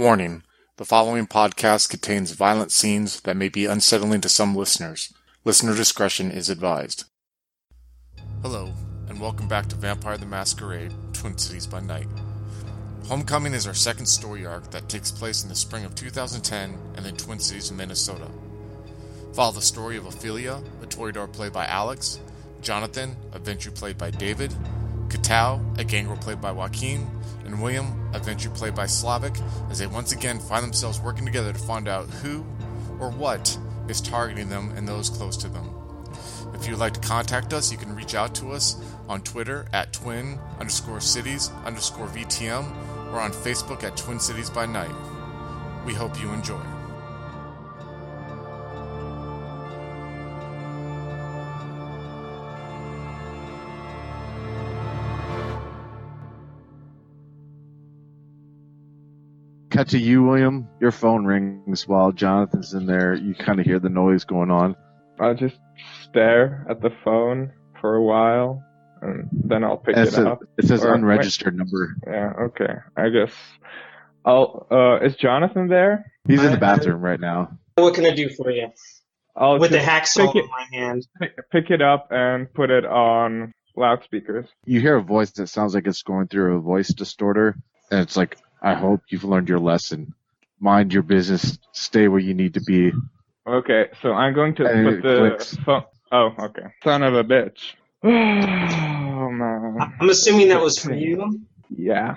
Warning: The following podcast contains violent scenes that may be unsettling to some listeners. Listener discretion is advised. Hello, and welcome back to Vampire the Masquerade Twin Cities by Night. Homecoming is our second story arc that takes place in the spring of 2010 and in Twin Cities, Minnesota. Follow the story of Ophelia, a Toreador played by Alex, Jonathan, a Ventrue played by David, Katao, a Gangrel played by Joaquin, and William, a Ventrue played by Slavic, as they once again find themselves working together to find out who or what is targeting them and those close to them. If you'd like to contact us, you can reach out to us on Twitter at twin underscore cities underscore VTM or on Facebook at Twin Cities by Night. We hope you enjoy. Cut to you, William. Your phone rings while Jonathan's in there. You kind of hear the noise going on. I'll just stare at the phone for a while, and then I'll pick And it it says, up. it says Or- unregistered number. Yeah, okay. I guess I'll. Uh, is Jonathan there? He's in the bathroom right now. What can I do for you? I'll With the just hacksaw pick in my hand. it, pick it up and put it on loudspeakers. You hear a voice that sounds like it's going through a voice distorter, and it's like, "I hope you've learned your lesson. Mind your business. Stay where you need to be." Okay, so I'm going to And put the clicks. phone. Oh, okay. Son of a bitch. Oh man. I'm assuming that was for you. Yeah,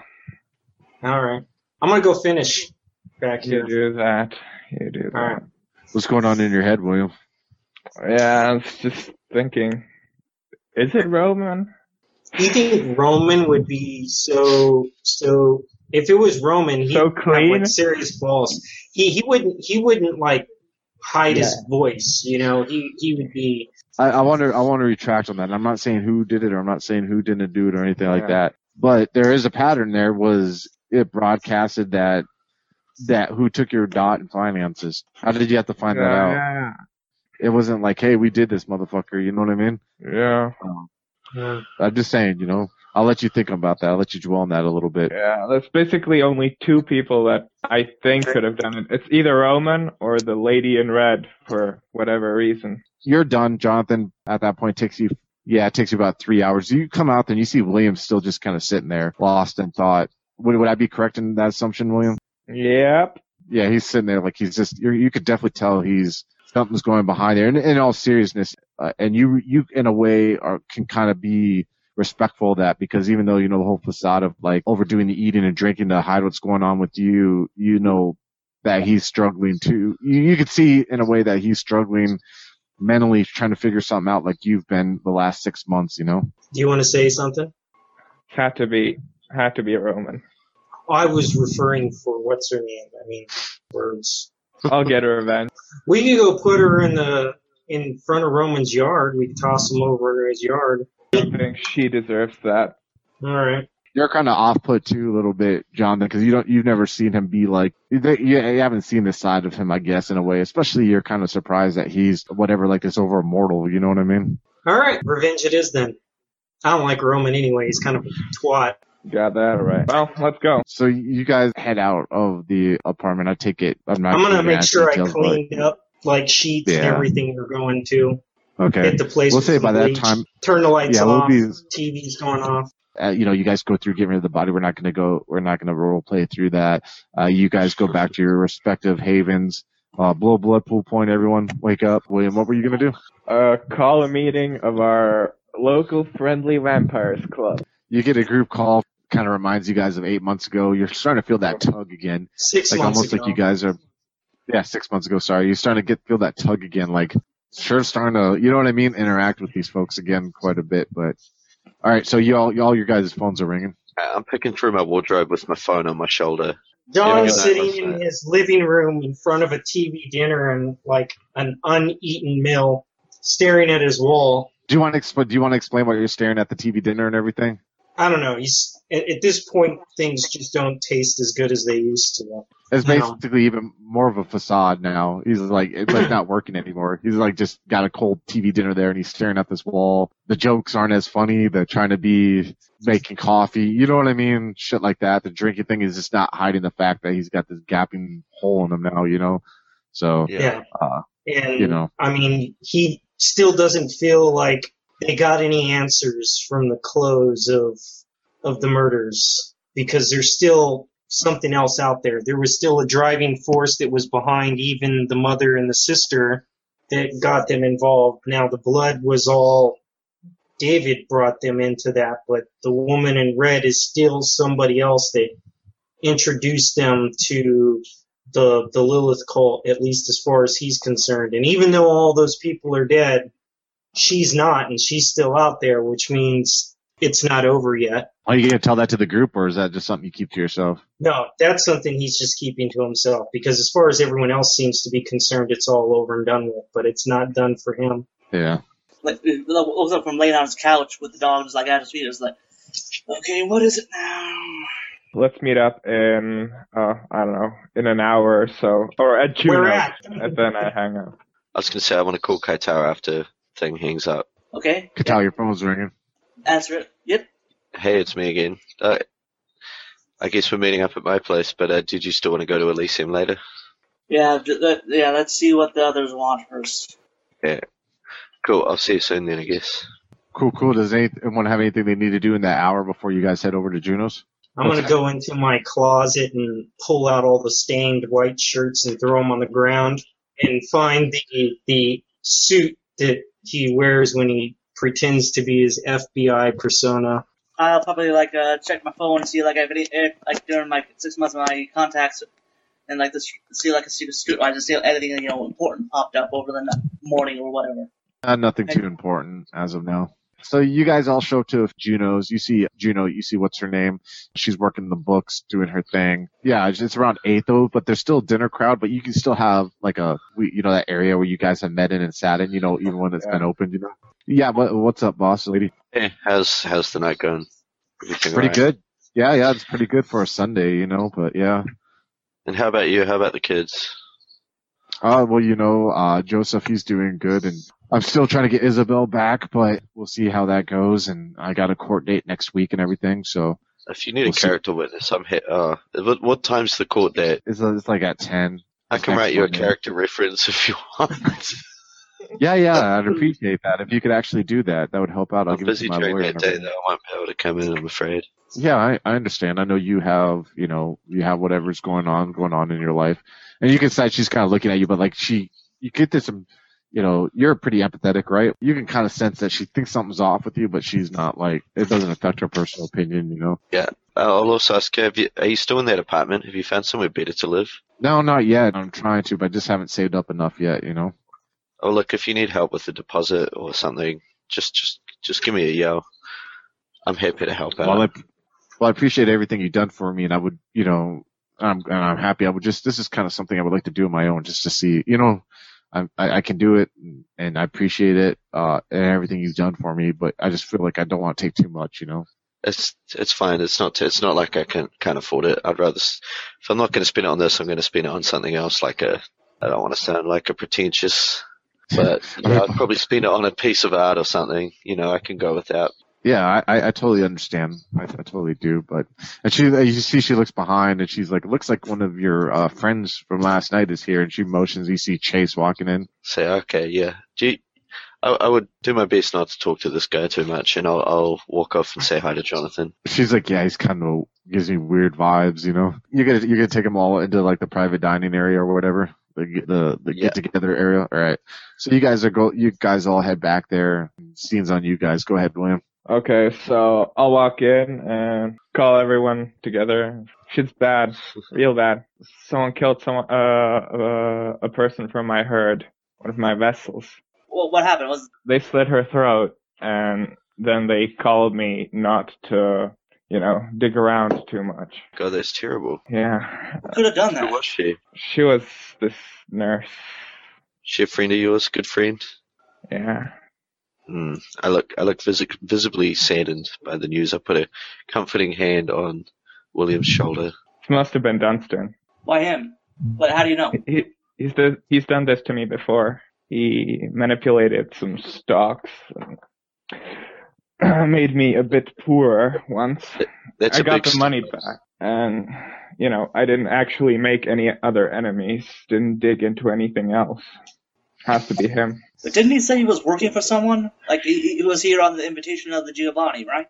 All right. I'm gonna go finish back you do that. You do that. All right. What's going on in your head, William? Yeah, I was just thinking. Is it Roman? Do you think Roman would be so so? If it was Roman, he'd So have like serious balls. He he wouldn't he wouldn't like hide his voice. You know, he he would be. I, I want to I want to retract on that. I'm not saying who did it, or I'm not saying who didn't do it, or anything like that. But there is a pattern. There was it broadcasted that that who took your dot and finances. How did you have to find that out? yeah, It wasn't like, hey, we did this, motherfucker. You know what I mean? yeah, Uh, I'm just saying, you know. I'll let you think about that. I'll let you dwell on that a little bit. yeah. There's basically only two people that I think could have done it. It's either Roman or the lady in red for whatever reason. You're done, Jonathan. At that point, takes you. Yeah, it takes you about three hours. You come out there and you see William still just kind of sitting there, lost in thought. Would, would I be correct in that assumption, William? Yep. yeah, he's sitting there like he's just. You're, you could definitely tell he's something's going behind there. And in all seriousness, uh, and you you in a way are can kind of be respectful of that because even though you know the whole facade of like overdoing the eating and drinking to hide what's going on with you, you know that he's struggling too. You, you could see in a way that he's struggling mentally trying to figure something out like you've been the last six months. You know. do you want to say something? Had to be had to be a Roman. I was referring for what's her name. I mean, words. I'll get her revenge. We could go put her in the in front of Roman's yard. We could toss him over to his yard. I think she deserves that. All right. You're kind of off put too a little bit, Jonathan, because you don't you've never seen him be like you, you haven't seen this side of him, I guess, in a way. Especially you're kind of surprised that he's whatever like this over immortal. You know what I mean? All right. Revenge it is then. I don't like Roman anyway. He's kind of a twat. Got that right. Well, let's go. So you guys head out of the apartment. I take it. I'm not. I'm gonna make ass sure I details, but- cleaned up like sheets and everything we're going to. Okay. Hit the place. We'll say by that bleach, time, Turn the lights yeah, we'll off. be. TV's going off. Uh, you know, you guys go through getting rid of the body. We're not going to go. We're not going to role play through that. Uh, you guys go back to your respective havens. Uh, blow blood pool point. Everyone, wake up. William, what were you going to do? Uh, call a meeting of our local friendly vampires club. you get a group call kind of reminds you guys of eight months ago you're starting to feel that tug again Six like months almost ago. like you guys are yeah six months ago sorry you're starting to get feel that tug again like sure starting to you know what i mean interact with these folks again quite a bit but all right so you all, y'all, your guys' phones are ringing uh, I'm picking through my wardrobe with my phone on my shoulder. John's sitting in his living room in front of a TV dinner and like an uneaten meal, staring at his wall. do you want to explain do you want to explain why you're staring at the tv dinner and everything I don't know. He's at, at this point, things just don't taste as good as they used to. It's No. basically even more of a facade now. He's like, it's like not working anymore. He's like just got a cold TV dinner there and he's staring at this wall. The jokes aren't as funny. They're trying to be making coffee. You know what I mean? Shit like that. The drinking thing is just not hiding the fact that he's got this gaping hole in him now, you know? So, Yeah. uh, And you know, I mean, he still doesn't feel like they got any answers from the close of of the murders because there's still something else out there. There was still a driving force that was behind even the mother and the sister that got them involved. Now the blood was all David brought them into that, but the woman in red is still somebody else that introduced them to the the Lilith cult, at least as far as he's concerned. And even though all those people are dead, she's not, and she's still out there, which means it's not over yet. are you going to tell that to the group or is that just something you keep to yourself? No, that's something he's just keeping to himself because as far as everyone else seems to be concerned, it's all over and done with, but it's not done for him. Yeah. Like, it was up from laying on his couch with the dog just like at his feet. It was like, okay, what is it now? Let's meet up in uh I don't know in an hour or so, or at Where Juno, at? and then I hang out. I was gonna say I want to call Kaitara after thing hangs up. Okay, Could tell your phone's ringing. answer it. Yep. Hey, it's me again. Uh, I guess we're meeting up at my place, but uh, did you still want to go to Elysium later? Yeah, j- yeah. Let's see what the others want first. Yeah. Cool. I'll see you soon then, I guess. Cool, cool. Does anyone have anything they need to do in that hour before you guys head over to Juno's? I'm going to go into my closet and pull out all the stained white shirts and throw them on the ground and find the the suit that he wears when he pretends to be his FBI persona. I'll probably like uh, check my phone and see like if any if, like during my six months of my contacts and like this see like a secret scoop. I just see anything you know important popped up over the n- morning or whatever. Uh, nothing too important as of now. So you guys all show up to Juno's. You see Juno. You see what's her name. She's working the books, doing her thing. Yeah, it's, it's around eight though, but there's still a dinner crowd. But you can still have like a, you know, that area where you guys have met in and sat in. You know, even when it's Yeah. been opened. You know. Yeah. What, what's up, boss lady? Hey, how's how's the night going? Everything Pretty alright? good. Yeah, yeah, it's pretty good for a Sunday. You know, but yeah. And how about you? How about the kids? Uh, well, you know, uh, Joseph, he's doing good and I'm still trying to get Isabel back, but we'll see how that goes. And I got a court date next week and everything. So If you need We'll a see. character witness, I'm hit. Uh, what, what time's the court date? it's, it's like at 10. I can write you a character reference if you want. Yeah, yeah, I'd appreciate that. If you could actually do that, that would help out. I'll I'm busy during that day though. I won't be able to come in. I'm afraid. Yeah, I, I understand. I know you have, you know, you have whatever's going on, going on in your life. And you can say she's kind of looking at you, but like she, you get this, um, you know, you're pretty empathetic, right? You can kind of sense that she thinks something's off with you, but she's not like, it doesn't affect her personal opinion, you know? Yeah. Uh, I'll also ask you, have you, are you still in that apartment? Have you found somewhere better to live? No, not yet. I'm trying to, but I just haven't saved up enough yet, you know? Oh, look, if you need help with the deposit or something, just just just give me a yell. I'm happy to help out. Well, I, well, I appreciate everything you've done for me, and I would, you know, I'm, and I'm happy. I would just, this is kind of something I would like to do on my own, just to see, you know, I, I, I can do it, and I appreciate it, uh, and everything you've done for me. But I just feel like I don't want to take too much, you know. It's it's fine. It's not it's not like I can can't afford it. I'd rather s- if I'm not going to spend it on this, I'm going to spend it on something else. Like a I don't want to sound like a pretentious, but you know, I'd probably spend it on a piece of art or something. You know, I can go without. Yeah, I, I, I totally understand. I, I totally do. But and she, you see, she looks behind, and she's like, looks like one of your uh, friends from last night is here, and she motions. You see Chase walking in. Say okay, yeah. Do you, I, I would do my best not to talk to this guy too much, and I'll I'll walk off and say hi to Jonathan. She's like, yeah, he's kind of gives me weird vibes, you know. You're gonna you're gonna take them all into like the private dining area or whatever, the the, the Yeah. get together area. All right. So you guys are go. You guys all head back there. Scenes on you guys. Go ahead, William. Okay, so I'll walk in and call everyone together. Shit's bad, real bad. Someone killed someone, uh, uh, a person from my herd, one of my vessels. Well, what happened was They slit her throat, and then they called me not to, you know, dig around too much. God, that's terrible. Yeah, could have done that? Who that. was she? she was this nurse. She a friend of yours? Good friend? Yeah, Hmm. I look I look visi- visibly saddened by the news. I put a comforting hand on William's shoulder. It must have been Dunstan. Why him? But how do you know? He, he's the, he's done this to me before. He manipulated some stocks and made me a bit poorer once. That's I a got big the money back, and you know I didn't actually make any other enemies. Didn't dig into anything else. Has to be him. But didn't he say he was working for someone? Like he, he was here on the invitation of the Giovanni, right?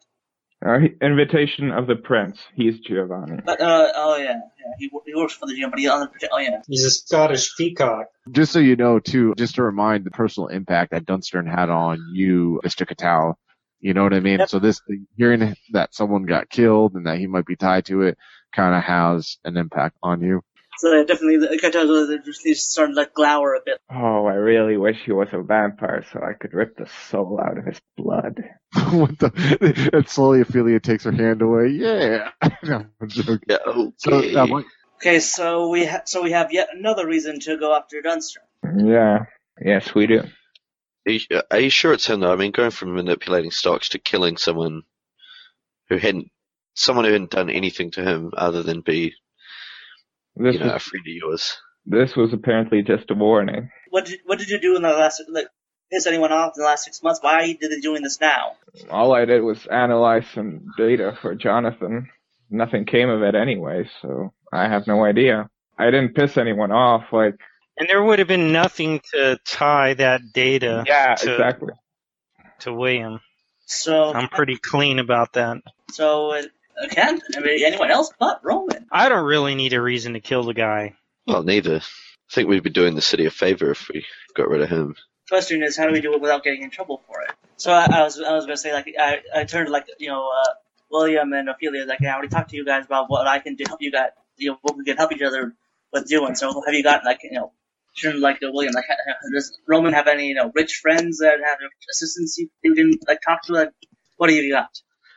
Uh, he- invitation of the prince. He's Giovanni. But uh, oh yeah, yeah. He, he works for the Giovanni. On the, oh yeah. He's a Scottish peacock. Just so you know, too, just to remind the personal impact that Dunstan had on you, Mr. Katao. You know what I mean? Yep. So this, hearing that someone got killed and that he might be tied to it kind of has an impact on you. So yeah, definitely, the Kaito they just he's starting to like glower a bit. Oh, I really wish he was a vampire so I could rip the soul out of his blood. what the? And slowly Ophelia takes her hand away. Yeah. no, I'm joking. Yeah, okay. So, uh, what- Okay, so we ha- so we have yet another reason to go after Dunstan. Yeah. Yes, we do. Are you, are you sure it's him though? I mean, going from manipulating stocks to killing someone who hadn't, someone who hadn't done anything to him other than be, This you know, a was friend of yours. this was apparently just a warning. What did what did you do in the last like piss anyone off in the last six months? Why are they doing this now? All I did was analyze some data for Jonathan. Nothing came of it anyway, so I have no idea. I didn't piss anyone off. Like, And there would have been nothing to tie that data yeah, to, exactly. to William. So I'm pretty clean about that. so uh, again, I mean, anyone else but Roman. I don't really need a reason to kill the guy. Well, neither. I think we'd be doing the city a favor if we got rid of him. Question is, how do we do it without getting in trouble for it? So I, I was I was gonna say like I, I turned to like you know uh, William and Ophelia like I already talked to you guys about what I can do help you guys you know what we can help each other with doing. So have you got like you know shouldn't like uh, William like ha- ha- does Roman have any you know rich friends that have assistants you, you can like talk to like what do you got?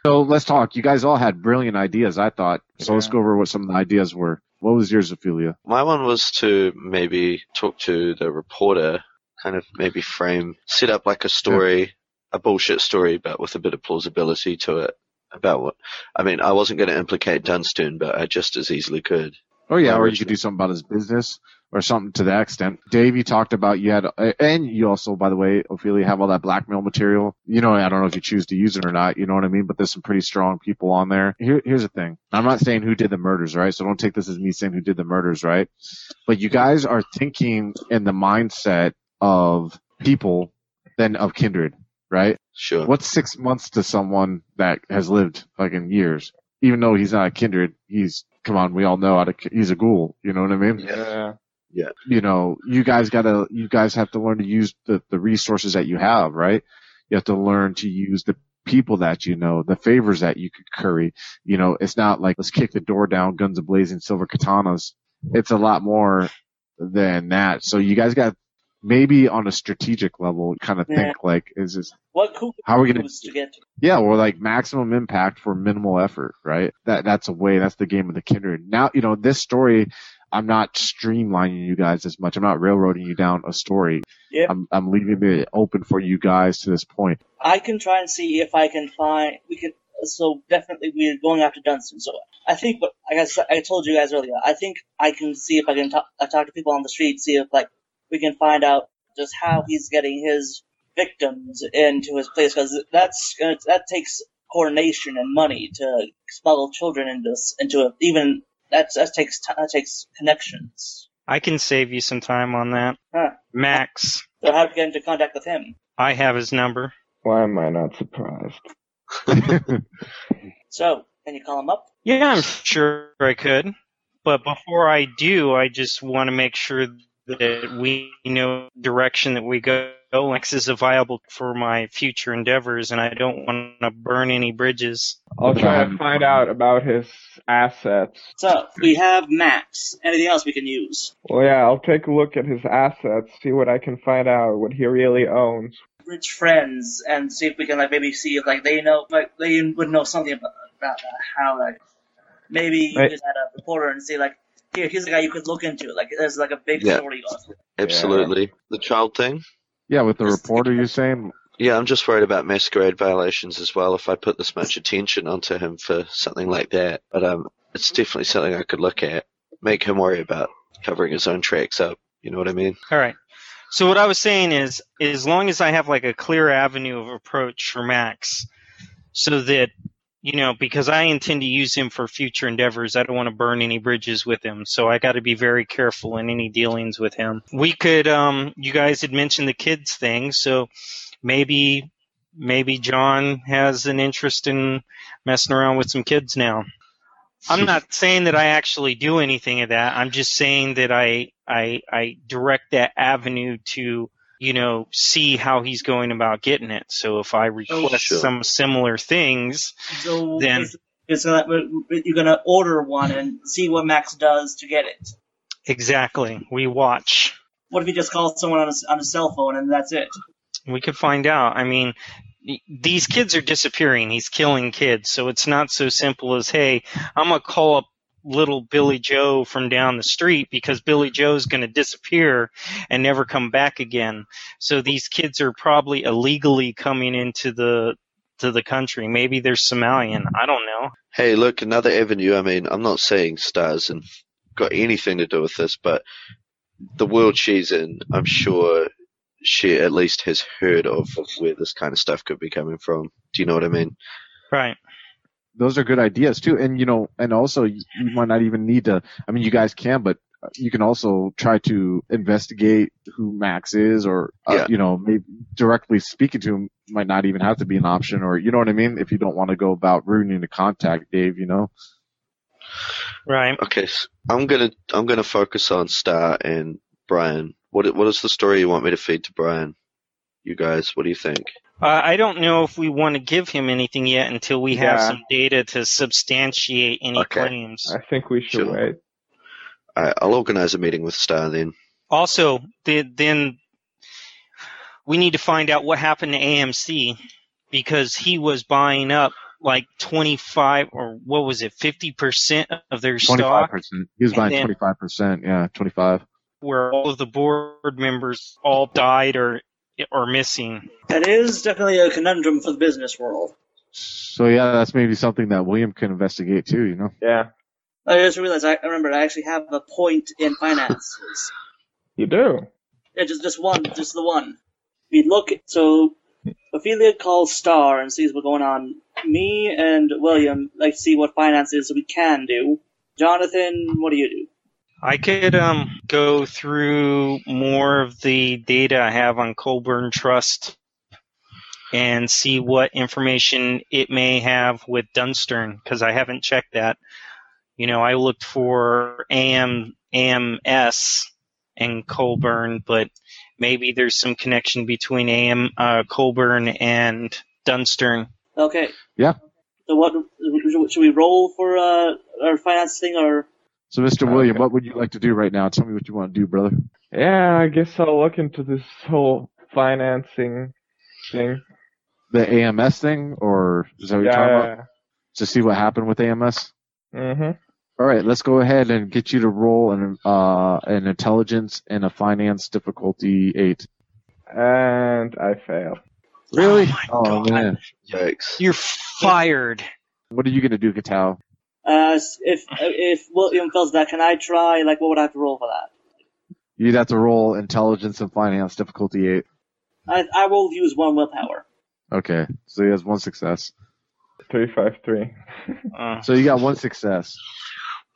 So let's talk. You guys all had brilliant ideas, I thought. So let's go over what some of the ideas were. What was yours, Ophelia? My one was to maybe talk to the reporter, kind of maybe frame, set up like a story, a bullshit story, but with a bit of plausibility to it about what. I mean, I wasn't going to implicate Dunstan, but I just as easily could. Oh yeah, or you could do something about his business or something to that extent. Dave, you talked about you had, and you also, by the way, Ophelia, have all that blackmail material. You know, I don't know if you choose to use it or not. You know what I mean? But there's some pretty strong people on there. Here, here's the thing. I'm not saying who did the murders, right? So don't take this as me saying who did the murders, right? But you guys are thinking in the mindset of people than of kindred, right? Sure. What's six months to someone that has lived fucking years? Even though he's not a kindred, he's come on. We all know how to. He's a ghoul. You know what I mean? Yeah. You know, you guys gotta. You guys have to learn to use the the resources that you have, right? You have to learn to use the people that you know, the favors that you could curry. You know, it's not like let's kick the door down, guns ablazing, silver katanas. It's a lot more than that. So you guys got maybe on a strategic level, kind of Yeah. think like, is this What could how are we gonna to get to? yeah, or like maximum impact for minimal effort, right? That that's a way. That's the game of the kindred. Now, you know, this story, I'm not streamlining you guys as much. I'm not railroading you down a story. Yep. I'm I'm leaving it open for you guys to this point. I can try and see if I can find. We can. So definitely, we're going after Dunstan. So I think, what I guess I told you guys earlier. I think I can see if I can talk, uh, talk to people on the street, see if like we can find out just how he's getting his victims into his place, because that's that takes coordination and money to smuggle children into into it. Even that that takes ti that takes connections. I can save you some time on that. Huh. Max, So how to get into contact with him? I have his number. Why am I not surprised? So can you call him up? Yeah, I'm sure I could. But before I do, I just want to make sure that we know the direction that we go. Lex is viable for my future endeavors, and I don't want to burn any bridges. I'll try to find out about his assets. So we have Max. Anything else we can use? Well, yeah, I'll take a look at his assets, see what I can find out, what he really owns. Rich friends, and see if we can like maybe see if like they know like they would know something about, about uh, how like maybe you Right. just had a reporter and say like here here's a guy you could look into like there's like a big Yeah. story going. Absolutely. The child thing? Yeah, with the Just- reporter, you're saying Yeah, I'm just worried about masquerade violations as well. If I put this much attention onto him for something like that, but um, it's definitely something I could look at. Make him worry about covering his own tracks up. You know what I mean? All right. So what I was saying is, as long as I have like a clear avenue of approach for Max, so that you know, because I intend to use him for future endeavors, I don't want to burn any bridges with him. So I got to be very careful in any dealings with him. We could, um, you guys had mentioned the kids thing, so maybe, maybe John has an interest in messing around with some kids now. I'm not saying that I actually do anything of that. I'm just saying that I I I direct that avenue to you know see how he's going about getting it. So if I oh, request sure. some similar things, So Then- it's, gonna, you're gonna order one and see what Max does to get it. exactly, we watch. What if he just calls someone on his, on his cell phone and that's it? We could find out. I mean, these kids are disappearing. He's killing kids, so it's not so simple as hey, I'm gonna call up little Billy Joe from down the street because Billy Joe's going to disappear and never come back again. So these kids are probably illegally coming into the to the country. Maybe they're Somalian. I don't know. Hey, look, another avenue. I mean, I'm not saying Stars and got anything to do with this, but the world she's in, I'm sure she at least has heard of where this kind of stuff could be coming from. Do you know what I mean? Right. Those are good ideas too. And you know, and also you you might not even need to. I mean, you guys can, but you can also try to investigate who Max is, or uh, Yeah. you know, maybe directly speaking to him might not even have to be an option, or you know what I mean. If you don't want to go about ruining the contact, Dave, you know. Right. Okay, I'm gonna I'm gonna focus on Star and Brian. What what is the story you want me to feed to Brian? You guys, what do you think? Uh, I don't know if we want to give him anything yet until we have some data to substantiate any Okay. claims. I think we should Sure. wait. I, I'll organize a meeting with Star then. Also, the, then we need to find out what happened to AMC because he was buying up like 25 or what was it, 50% of their Twenty five stock, percent. He was buying then- twenty five percent. Yeah, twenty five. where all of the board members all died or or missing. That is definitely a conundrum for the business world. So yeah, that's maybe something that William can investigate too. You know. Yeah, I just realized I remember I actually have a point in finances. you do. Yeah, just just one, just the one. We look so Ophelia calls Star and sees what's going on. Me and William like to see what finances we can do. Jonathan, what do you do? I could um go through more of the data I have on Colburn Trust and see what information it may have with Dunstan because I haven't checked that. You know, I looked for AM AMS and Colburn, but maybe there's some connection between AM uh, Colburn and Dunstan. Okay. Yeah. So what should we roll for uh, our finance thing or? So, Mr. William, Okay. what would you like to do right now? Tell me what you want to do, brother. Yeah, I guess I'll look into this whole financing thing. The AMS thing, or is that what you're talking about? Yeah. To see what happened with AMS. Mm-hmm. All right, let's go ahead and get you to roll an uh an intelligence and a finance difficulty eight. And I fail. Really? Oh my Oh, God. man. Yikes. You're fired. What are you gonna do, Katao? Uh, if if William fails that, can I try? Like, what would I have to roll for that? You'd have to roll intelligence and finance difficulty eight. I I will use one willpower. Okay, so he has one success. Three five three. Uh, So you got one success.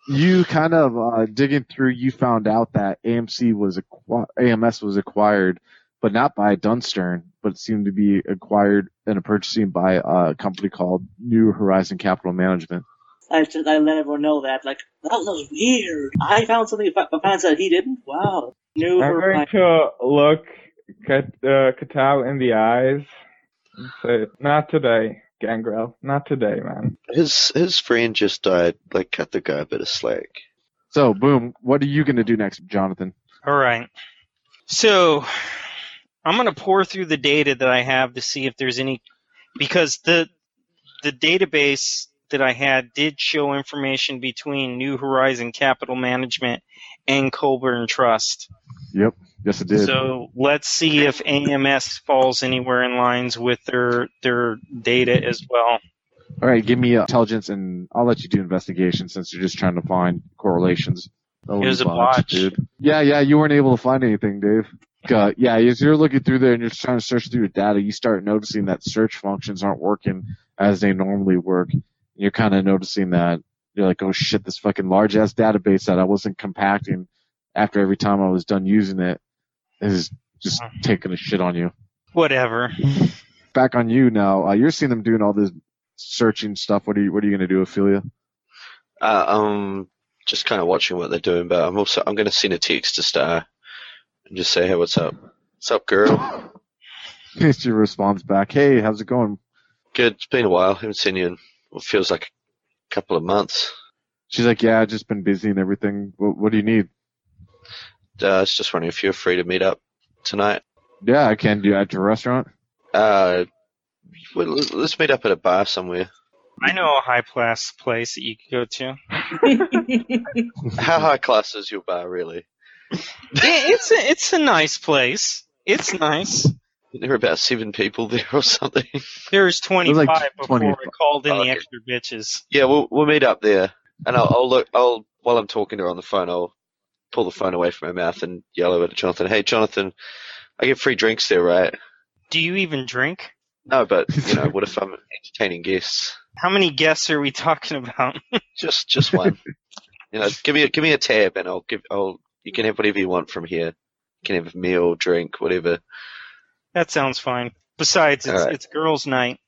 You kind of uh, digging through, you found out that AMC was acqui- AMS was acquired, but not by Dunstan, but it seemed to be acquired in a purchasing by a company called New Horizon Capital Management. I just I let everyone know that. Like, that was weird. I found something about finance that he didn't. Wow. New I'm going Horizon. to look Kat, uh, Katao in the eyes and say, "Not today, Gangrel. Not today, man." His his friend just died. Like, cut the guy a bit of slack. So, boom, what are you going to do next, Jonathan? All right. So I'm going to pour through the data that I have to see if there's any because the the database that I had did show information between New Horizon Capital Management and Colburn Trust. Yep. Yes, it did. So let's see if AMS falls anywhere in lines with their their data as well. All right, give me uh, intelligence, and I'll let you do investigation since you're just trying to find correlations. Oh, It was a botch. dude. Yeah, yeah, you weren't able to find anything, Dave. Uh, yeah, as you're looking through there and you're trying to search through your data, you start noticing that search functions aren't working as they normally work. You're kind of noticing that you're like, oh shit, this fucking large ass database that I wasn't compacting after every time I was done using it is just Uh-huh. taking a shit on you. Whatever. Back on you now. Uh, you're seeing them doing all this searching stuff. What are you What are you gonna do, Ophelia? Uh, I'm just kind of watching what they're doing, but I'm also I'm going to send a text to Star and just say, hey, what's up? What's up, girl? she responds back, "Hey, how's it going?" Good. It's been a while. haven't seen you in what feels like a couple of months. She's like, "Yeah, I've just been busy and everything. What, what do you need?" Uh, I was just wondering if you're free to meet up tonight. Yeah, I can do at your restaurant. Uh, well, let's meet up at a bar somewhere. I know a high class place that you could go to. How high class is your bar, really? Yeah, it's a it's a nice place. It's nice. There were about seven people there or something. There was twenty There's five like before 20. I called in Oh, the okay. extra bitches. Yeah, we'll we'll meet up there, and I'll, I'll look. I'll while I'm talking to her on the phone, I'll pull the phone away from her mouth and yell over to Jonathan. Hey, Jonathan, I get free drinks there, right? Do you even drink? No, but you know, what if I'm entertaining guests? How many guests are we talking about? Just just one. you know, give me a give me a tab, and I'll give. I'll you can have whatever you want from here. You can have a meal, drink, whatever. That sounds fine. Besides, it's Alright. it's girls' night.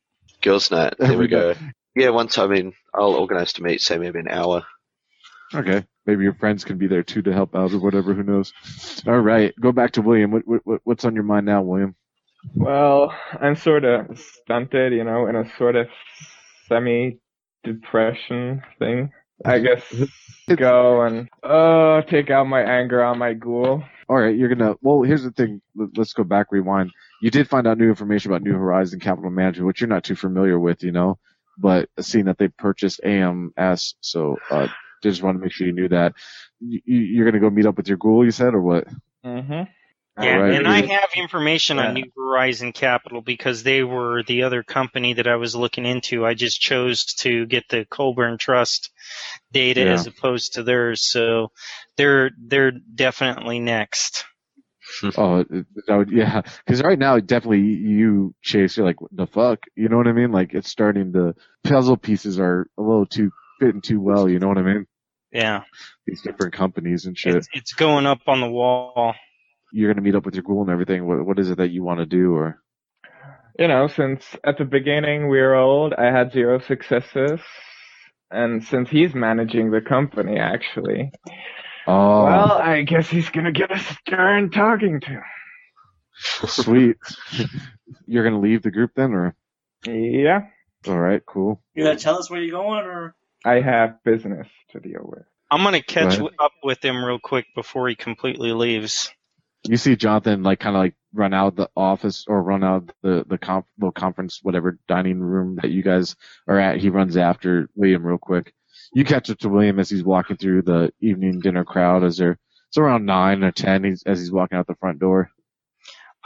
Girls' night. There There we we go. Yeah, once I mean, I'll organise to meet, say maybe an hour. Okay, maybe your friends can be there too to help out or whatever. Who knows? All right, go back to William. What, what what- what's on your mind now, William? Well, I'm sort of stunted, you know, in a sort of semi-depression thing. I guess go and uh take out my anger on my ghoul. All right, you're gonna. Well, here's the thing. Let's go back, rewind. You did find out new information about New Horizon Capital Management, which you're not too familiar with, you know. But seeing that they purchased AMS, so uh, just want to make sure you knew that. You, you- you're gonna go meet up with your ghoul, you said, or what? Mm-hmm. Yeah, Alright. and I have information on New Horizon Capital because they were the other company that I was looking into. I just chose to get the Colburn Trust data Yeah. as opposed to theirs, so they're they're definitely next. Oh, it- it- that would- yeah. Because right now, definitely you, Chase, you're like, what the fuck? You know what I mean? Like, it's starting to, puzzle pieces are a little too, fitting too well, you know what I mean? Yeah, These different companies and shit. it's it's going up on the wall. You're gonna meet up with your ghoul and everything. What, what is it that you want to do, or? You know, since at the beginning we were old, I had zero successes. And since he's managing the company, actually, Oh, well, I guess he's gonna get a stern talking to. sweet. you're gonna leave the group then, or? Yeah, All right, cool. You gonna tell us where you're going, or I have business to deal with. I'm gonna catch ahead. up with him real quick before he completely leaves. You see Jonathan like kind of like run out of the office or run out of the the conf- little conference whatever dining room that you guys are at. He runs after William real quick. You catch up to William as he's walking through the evening dinner crowd as they're it's around nine or ten he's, as he's walking out the front door.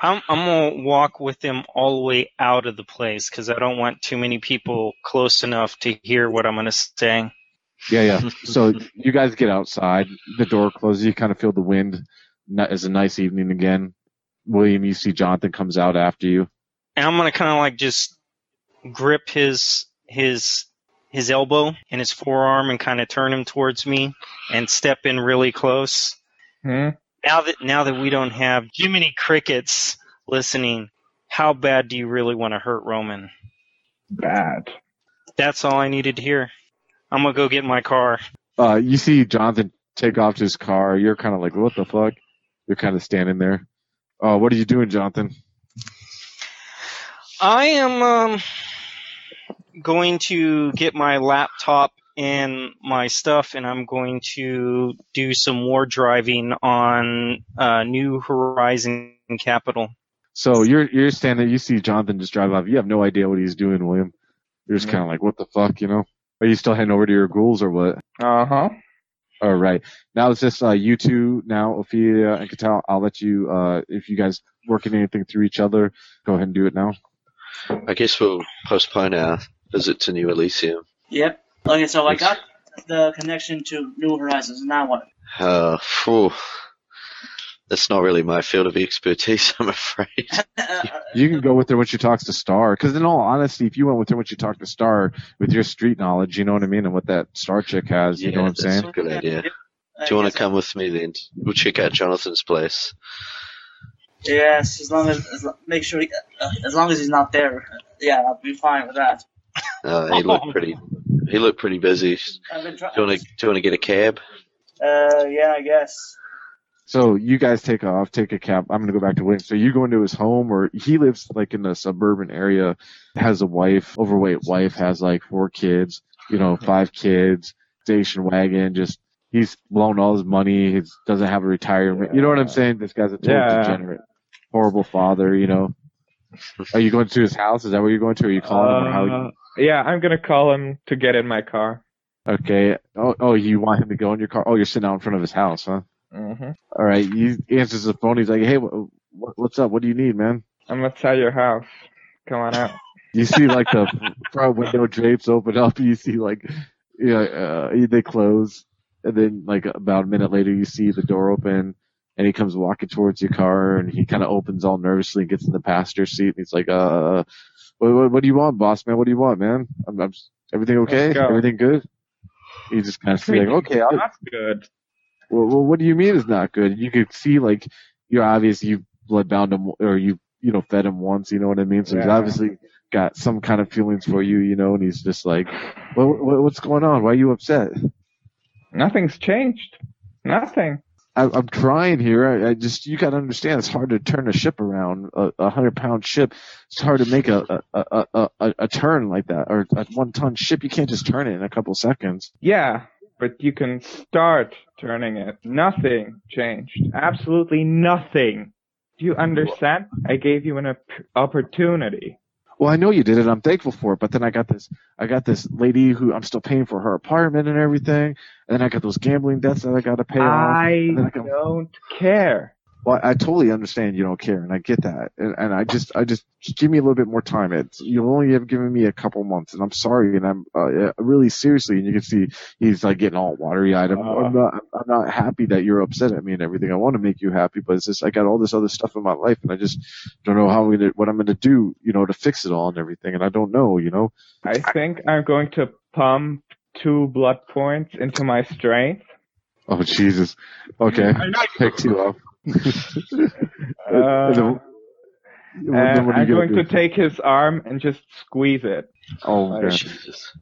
I'm I'm gonna walk with him all the way out of the place because I don't want too many people close enough to hear what I'm gonna say. Yeah, yeah. so you guys get outside. The door closes. You kind of feel the wind. It's a nice evening again. William, you see Jonathan comes out after you. And I'm gonna kind of like just grip his his his elbow and his forearm and kind of turn him towards me and step in really close. Hmm? Now that now that we don't have Jiminy crickets listening, how bad do you really want to hurt Roman? Bad. That's all I needed to hear. I'm gonna go get my car. Uh, you see Jonathan take off to his car. You're kind of like, what the fuck? You're kind of standing there. Uh, what are you doing, Jonathan? I am um, going to get my laptop and my stuff, and I'm going to do some more driving on uh, New Horizon Capital. So you're you're standing. You see Jonathan just drive off. You have no idea what he's doing, William. You're just Yeah. kind of like, what the fuck, you know? Are you still heading over to your ghouls or what? Uh huh. All right. Now it's just uh, you two now, Ophelia and Katal. I'll let you, uh, if you guys working anything through each other, go ahead and do it now. I guess we'll postpone our visit to New Elysium. Yep. Okay, so I got the connection to New Horizons. Now what? Uh, phew. That's not really my field of expertise, I'm afraid. You can go with her when she talks to Star. Because in all honesty, if you went with her when she talked to Star with your street knowledge, you know what I mean, and what that Star chick has, you Yeah, know what I'm saying? that's saying? a good idea. Do you want to come with me then? We'll check out Jonathan's place. Yes, as long as, as make sure he, uh, as long as he's not there. Yeah, I'll be fine with that. Uh, he looked pretty. He looked pretty busy. Do I've been trying. you want to? Do you want to get a cab? Uh, yeah, I guess. So you guys take off, take a cab. I'm gonna go back to William. So you go into his home, or he lives like in a suburban area, has a wife, overweight wife, has like four kids, you know, five kids, station wagon, just he's blown all his money. He doesn't have a retirement. You know what I'm saying? This guy's a total Yeah. degenerate, horrible father. You know. Are you going to his house? Is that where you're going to? Are you calling him? Or how? Yeah, I'm gonna call him to get in my car. Okay. Oh, oh, you want him to go in your car? Oh, you're sitting out in front of his house, huh? Mm-hmm. All right. He answers the phone. He's like, "Hey, what, what's up? What do you need, man?" I'm outside your house. Come on out. You see like the front window drapes open up. You see like, you know, uh, they close, and then like about a minute later, you see the door open, and he comes walking towards your car, and he kind of opens all nervously, and gets in the passenger seat, and he's like, "Uh, what, what, what do you want, boss man? What do you want, man? I'm, I'm everything okay? Go. Everything good?" He just kind of like, "Okay, I'll, That's good. well, well, what do you mean it's not good? You could see like you're obvious you blood bound him or you you know fed him once. You know what I mean? So he's obviously got some kind of feelings for you. You know, and he's just like, what, what what's going on? Why are you upset? Nothing's changed. Nothing. I, I'm trying here. I, I just you got to understand. It's hard to turn a ship around. A, a hundred pound ship. It's hard to make a a, a, a, a a turn like that or a one ton ship. You can't just turn it in a couple seconds. Yeah, but you can start turning it. Nothing changed. Absolutely nothing. Do you understand? I gave you an op- opportunity. Well, I know you did it. I'm thankful for it. But then I got this, I got this lady who I'm still paying for her apartment and everything. And then I got those gambling debts that I got to pay off. I and I got- don't care. Well, I totally understand you don't care, and I get that. And, and I just, I just, just give me a little bit more time. It's you only have given me a couple months, and I'm sorry, and I'm uh, really seriously. And you can see he's like getting all watery eyed. I'm, I'm not, I'm not happy that you're upset at me and everything. I want to make you happy, but it's just I got all this other stuff in my life, and I just don't know how I'm gonna, what I'm gonna do, you know, to fix it all and everything. And I don't know, you know. I think I'm going to pump two blood points into my strength. Oh Jesus. Okay, pick two up. Uh, And then- and then what are I'm gonna going to take his arm and just squeeze it. Oh, okay. Jesus.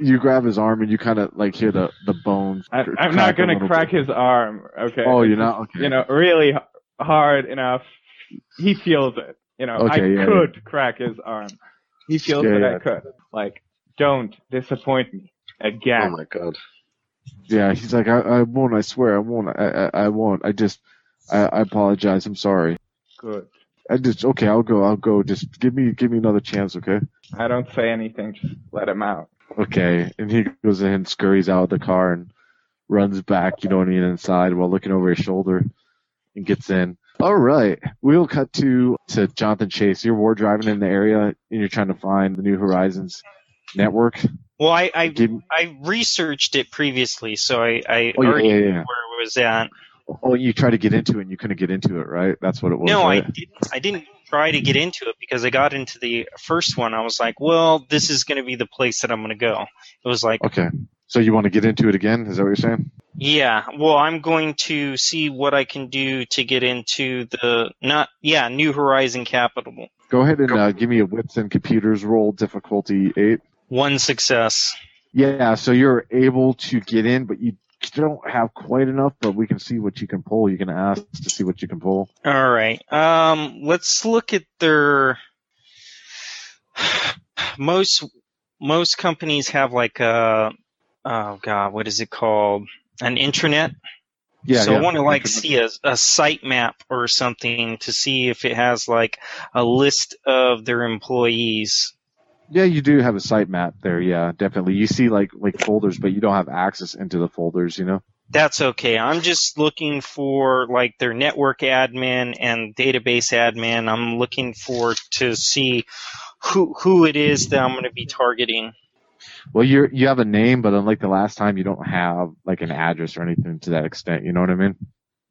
You grab his arm and you kind of like hear the the bones. I, I'm not going to crack bit. his arm. Okay. Oh, you're not? Okay. You know, really hard enough. He feels it. You know, I yeah, could crack his arm. He feels Yeah, that yeah. I could. Like, don't disappoint me again. Oh my god. Yeah, he's like, I, I won't. I swear, I won't. I, I, I won't. I just, I, I apologize. I'm sorry. Good. I just, okay, I'll go. I'll go. Just give me, give me another chance, okay? I don't say anything. Just let him out. Okay. And he goes in, and scurries out of the car, and runs back. You know what I mean, inside while looking over his shoulder, and gets in. All right, we'll cut to to Jonathan Chase. You're war driving in the area, and you're trying to find the New Horizons network. Well, I I, Give, I researched it previously, so I, I oh yeah, already yeah, knew yeah. where it was at. Oh, you tried to get into it, and you couldn't get into it, right? That's what it was. No, I didn't. I didn't try to get into it because I got into the first one. I was like, well, this is going to be the place that I'm going to go. It was like, Okay. So you want to get into it again? Is that what you're saying? yeah, well, I'm going to see what I can do to get into the not yeah New Horizon Capital. Go ahead and uh, give me a wits and computers roll difficulty eight. One success. Yeah, so you're able to get in, but you don't have quite enough. But we can see what you can pull. You can ask to see what you can pull. All right. Um, let's look at their most most companies have like a oh god, what is it called? An intranet. Yeah. so yeah. I want to like see a, a site map or something to see if it has like a list of their employees. Yeah, you do have a site map there. Yeah, definitely. You see like like folders, but you don't have access into the folders. You know. That's okay. I'm just looking for like their network admin and database admin. I'm looking for to see who who it is that I'm going to be targeting. Well, you're you have a name, but unlike the last time, you don't have like an address or anything to that extent. You know what I mean?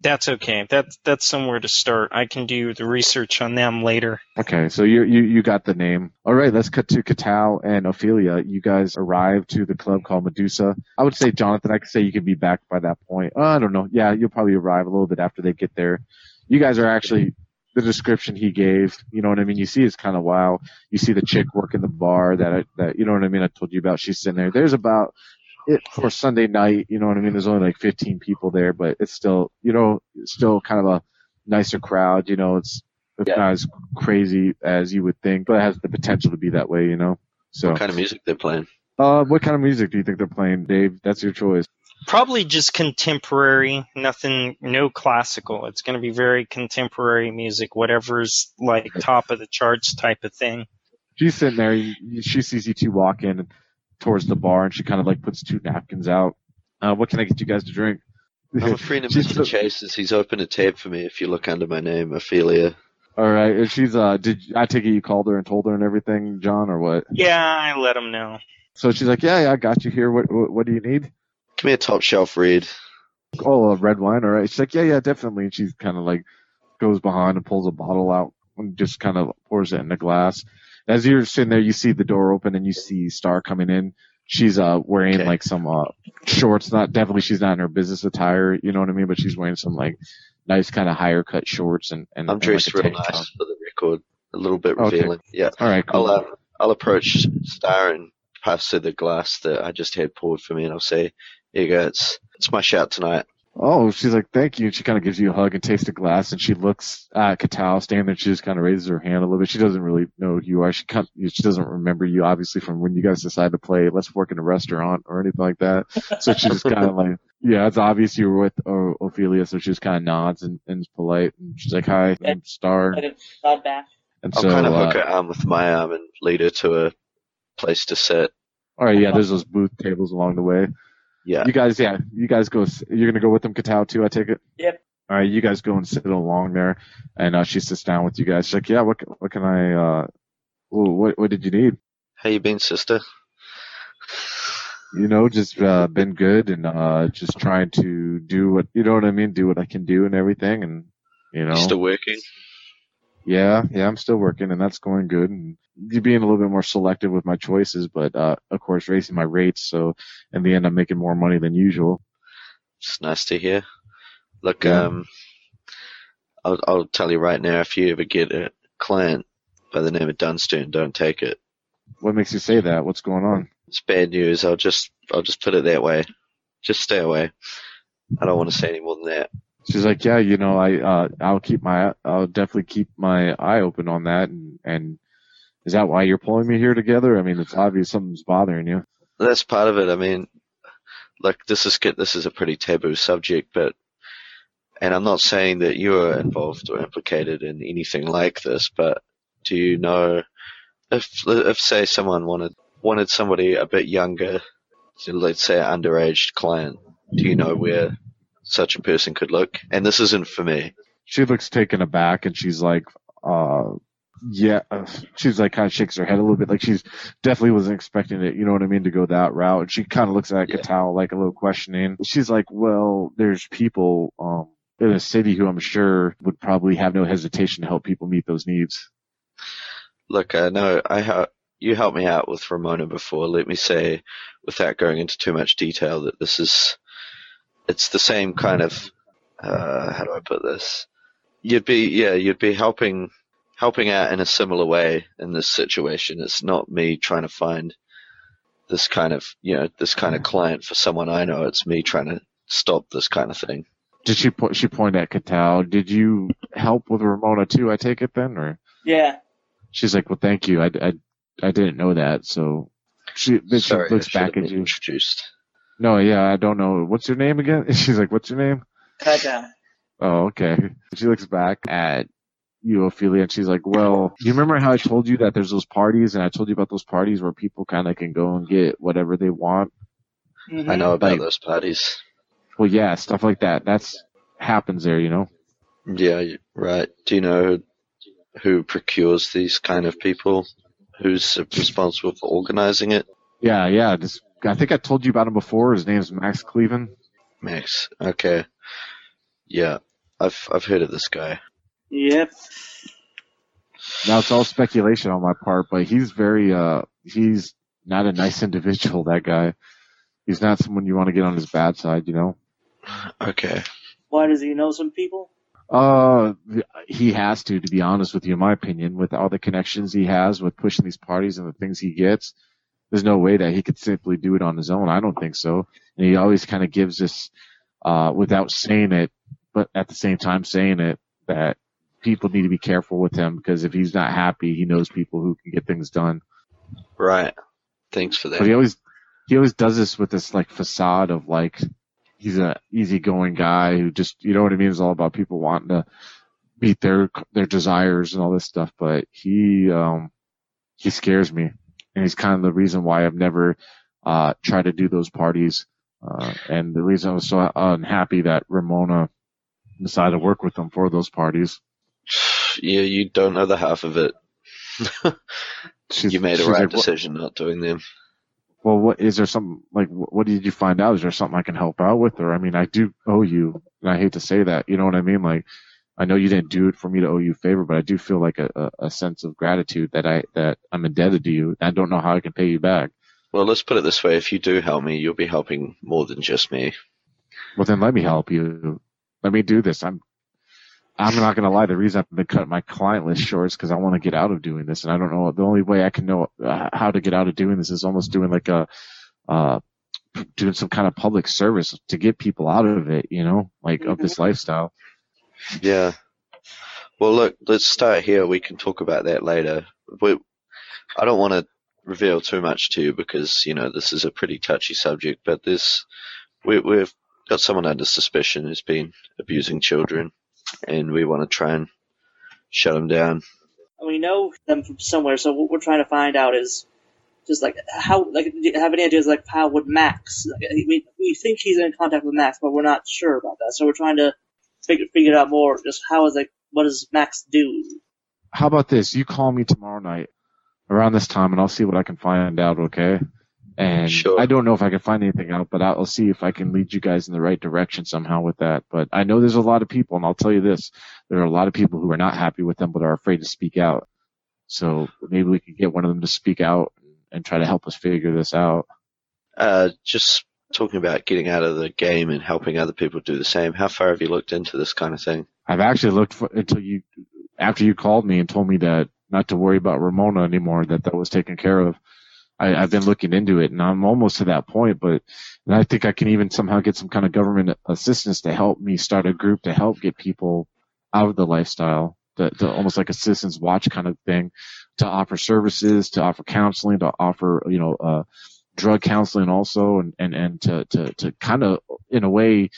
That's okay. That's that's somewhere to start. I can do the research on them later. Okay, so you you you got the name. All right, let's cut to Katal and Ophelia. You guys arrive to the club called Medusa. I would say, Jonathan, I could say you could be back by that point. Uh, I don't know. Yeah, you'll probably arrive a little bit after they get there. You guys are actually the description he gave. You know what I mean? You see, it's kind of wild. You see the chick working the bar that I, that you know what I mean. I told you about. She's sitting there. There's about it for Sunday night, you know what I mean? There's only like 15 people there, but it's still, you know, still kind of a nicer crowd, you know, it's, it's Yeah. not as crazy as you would think, but it has the potential to be that way, you know? So, What kind of music they're playing? uh, what kind of music do you think they're playing, Dave? That's your choice. Probably just contemporary, nothing, no classical. It's going to be very contemporary music, whatever's like top of the charts type of thing. She's sitting there, you- you- she sees you two walk in towards the bar and she kind of like puts two napkins out. Uh, what can I get you guys to drink? I'm a friend of Mr. the- Chase's. He's opened a tab for me if you look under my name, Ophelia. All right. And she's, uh, did, I take it you called her and told her and everything, John, or what? Yeah, I let him know. So she's like, yeah, yeah, I got you here. What, what, what do you need? Give me a top shelf read. Oh, a red wine. All right. She's like, yeah, yeah, definitely. And she's kind of like goes behind and pulls a bottle out and just kind of pours it in a glass. As you're sitting there, you see the door open and you see Star coming in. She's uh wearing Okay. like some uh shorts. Not definitely she's not in her business attire. You know what I mean? But she's wearing some like nice kind of higher cut shorts and and I'm and, dressed like, a real nice top. for the record. A little bit Okay. revealing. Yeah. All right, cool. I'll, uh, I'll approach Star and pass her the glass that I just had poured for me, and I'll say, "Here you go. It's it's my shout tonight." Oh, she's like, thank you. And she kind of gives you a hug and takes the glass and she looks at Katao standing there. She just kind of raises her hand a little bit. She doesn't really know who you are. She kind she doesn't remember you obviously from when you guys decided to play Let's Work in a Restaurant or anything like that. So she just kind of like, yeah, it's obvious you were with uh, Ophelia. So she just kind of nods and, and is polite. And she's like, hi, I'm Star. Like a nod back. And I'll so, kind of uh, hook her arm with my arm and lead her to a place to sit. all right, yeah, there's those booth tables along the way. Yeah. You guys, yeah, you guys go. You're gonna go with them, Katao too. I take it. Yep. All right, you guys go and sit along there, and uh, she sits down with you guys. She's like, "Yeah, what what can I? uh ooh, what what did you need? How you been, sister? You know, just uh been good and uh just trying to do what you know what I mean, do what I can do and everything, and you know, You still working? Yeah, yeah, I'm still working, and that's going good. And being a little bit more selective with my choices, but uh of course raising my rates, so in the end, I'm making more money than usual. It's nice to hear. Look, Yeah. um, I'll, I'll tell you right now, if you ever get a client by the name of Dunstan, don't take it. What makes you say that? What's going on? It's bad news. I'll just, I'll just put it that way. Just stay away. I don't want to say any more than that. She's like, yeah, you know, I, uh, I'll keep my, I'll definitely keep my eye open on that. And, and is that why you're pulling me here together? I mean, it's obvious something's bothering you. That's part of it. I mean, like this is this is a pretty taboo subject, but and I'm not saying that you are involved or implicated in anything like this, but do you know if if say someone wanted wanted somebody a bit younger, let's say an underage client, do you know where such a person could look? And this isn't for me. She looks taken aback and she's like, uh, yeah, she's like kind of shakes her head a little bit. Like she's definitely wasn't expecting it. You know what I mean? To go that route. And she kind of looks at Yeah. Like a little questioning. She's like, well, there's people, um, in a city who I'm sure would probably have no hesitation to help people meet those needs. Look, I know I ha- you helped me out with Ramona before. Let me say, without going into too much detail, that this is it's the same kind of uh, how do I put this? You'd be yeah, you'd be helping helping out in a similar way in this situation. It's not me trying to find this kind of you know this kind of client for someone I know. It's me trying to stop this kind of thing. Did she po- she point at Katao? Did you help with Ramona too? I take it then, or Yeah. she's like, well, thank you. I, I, I didn't know that. So she then she Sorry, looks I back have at been you. introduced. No, yeah, I don't know. What's your name again? She's like, what's your name? Kaja. Oh, okay. She looks back at you, Ophelia, and she's like, well, you remember how I told you that there's those parties, and I told you about those parties where people kind of can go and get whatever they want. Mhm. I know about Like- those parties. well, yeah, stuff like that. That's happens there, you know. Yeah, right. Do you know who procures these kind of people? Who's responsible for organizing it? Yeah, yeah. This, I think I told you about him before. His name's Max Cleven. Max. Okay. Yeah, I've I've heard of this guy. Yep. Now it's all speculation on my part, but he's very uh he's not a nice individual, that guy. He's not someone you want to get on his bad side, you know? Okay. Why does he know some people? Uh he has to, to be honest with you, in my opinion, with all the connections he has with pushing these parties and the things he gets. There's no way that he could simply do it on his own. I don't think so. And he always kind of gives this, uh, without saying it, but at the same time saying it, that people need to be careful with him because if he's not happy, he knows people who can get things done. Right. Thanks for that. But he always he always does this with this like facade of like he's a easygoing guy who just you know what I mean. It's all about people wanting to meet their their desires and all this stuff. But he um he scares me, and he's kind of the reason why I've never uh tried to do those parties. Uh, and the reason I was so unhappy that Ramona decided to work with him for those parties. Yeah, you don't know the half of it. You made a right like, "What- decision not doing them. Well, what is there some like what did you find out? Is there something I can help out with? Or I mean, I do owe you, and I hate to say that. You know what I mean? Like, I know you didn't do it for me to owe you a favor, but I do feel like a, a, a sense of gratitude that I that I'm indebted to you. I don't know how I can pay you back. Well, let's put it this way: if you do help me, you'll be helping more than just me. Well, then let me help you. Let me do this. I'm I'm not gonna lie. The reason I've been cutting my client list short is because I want to get out of doing this, and I don't know. The only way I can know uh, how to get out of doing this is almost doing like a, uh, doing some kind of public service to get people out of it. You know, like of this lifestyle. Yeah. Well, look, let's start here. We can talk about that later. We, I don't want to reveal too much to you because you know this is a pretty touchy subject. But this, we, we've got someone under suspicion who's been abusing children, and we want to try and shut him down. We know them from somewhere, so what we're trying to find out is just like how, like, do you have any ideas like how would Max? Like, we we think he's in contact with Max, but we're not sure about that. So we're trying to figure figure out more. Just how is like what does Max do? How about this? You call me tomorrow night around this time, and I'll see what I can find out. Okay. And Sure. I don't know if I can find anything out, but I'll see if I can lead you guys in the right direction somehow with that. But I know there's a lot of people, and I'll tell you this: there are a lot of people who are not happy with them, but are afraid to speak out. So maybe we could get one of them to speak out and try to help us figure this out. Uh, just talking about getting out of the game and helping other people do the same. How far have you looked into this kind of thing? I've actually looked for until you, after you called me and told me that not to worry about Ramona anymore, that that was taken care of. I, I've been looking into it and I'm almost to that point, but and I think I can even somehow get some kind of government assistance to help me start a group to help get people out of the lifestyle, the, to almost like a citizens watch kind of thing, to offer services, to offer counseling, to offer, you know, uh, drug counseling also, and, and, and to, to, to kind of, in a way,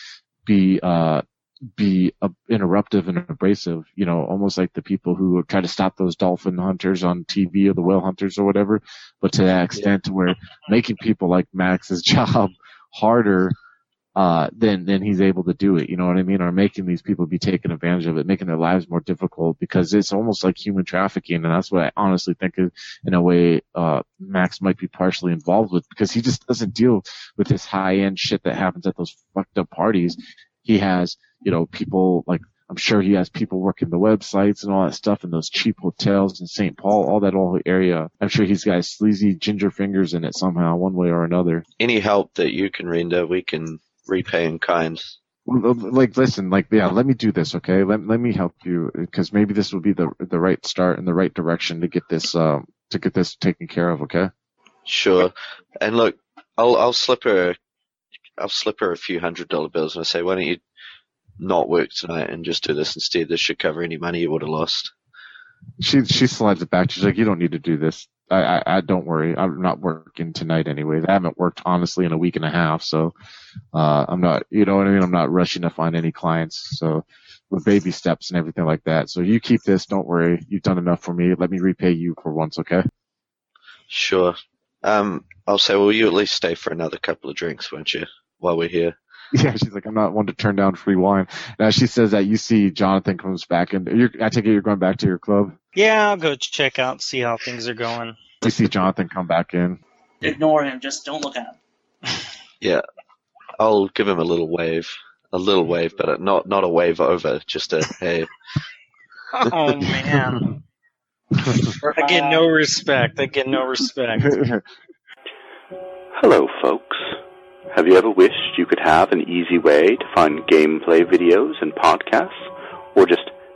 be, uh, be uh, interruptive and abrasive, you know, almost like the people who try to stop those dolphin hunters on TV or the whale hunters or whatever, but to that extent to where making people like Max's job harder, uh, than, than he's able to do it. You know what I mean? Or making these people be taken advantage of it, making their lives more difficult because it's almost like human trafficking. And that's what I honestly think is, in a way, uh, Max might be partially involved with because he just doesn't deal with this high end shit that happens at those fucked up parties. He has, you know, people like, I'm sure he has people working the websites and all that stuff in those cheap hotels in St. Paul, all that whole area. I'm sure he's got sleazy ginger fingers in it somehow, one way or another. Any help that you can render, we can repay in kind. Like, listen, like, yeah, let me do this, okay? Let, let me help you, because maybe this will be the, the right start and the right direction to get this, um, to get this taken care of, okay? Sure. And look, I'll I'll slip her I'll slip her a few hundred dollar bills and I say, why don't you not work tonight and just do this instead? This should cover any money you would have lost. She, she slides it back. She's like, you don't need to do this. I, I, I don't worry. I'm not working tonight anyway. I haven't worked honestly in a week and a half, so, uh, I'm not, you know what I mean? I'm not rushing to find any clients, so, with baby steps and everything like that. So you keep this, don't worry. You've done enough for me. Let me repay you for once, okay? Sure. Um, I'll say, well, you at least stay for another couple of drinks, won't you, while we're here? Yeah, she's like, I'm not one to turn down free wine. Now she says that you see Jonathan comes back, and you're, I take it you're going back to your club. Yeah, I'll go check out, see how things are going. You see Jonathan come back in. Ignore him. Just don't look at him. Yeah, I'll give him a little wave, a little wave, but not not a wave over, just a hey. Oh man, I get no respect. I get no respect. Hello, folks. Have you ever wished you could have an easy way to find gameplay videos and podcasts, or just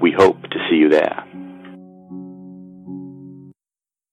We hope to see you there.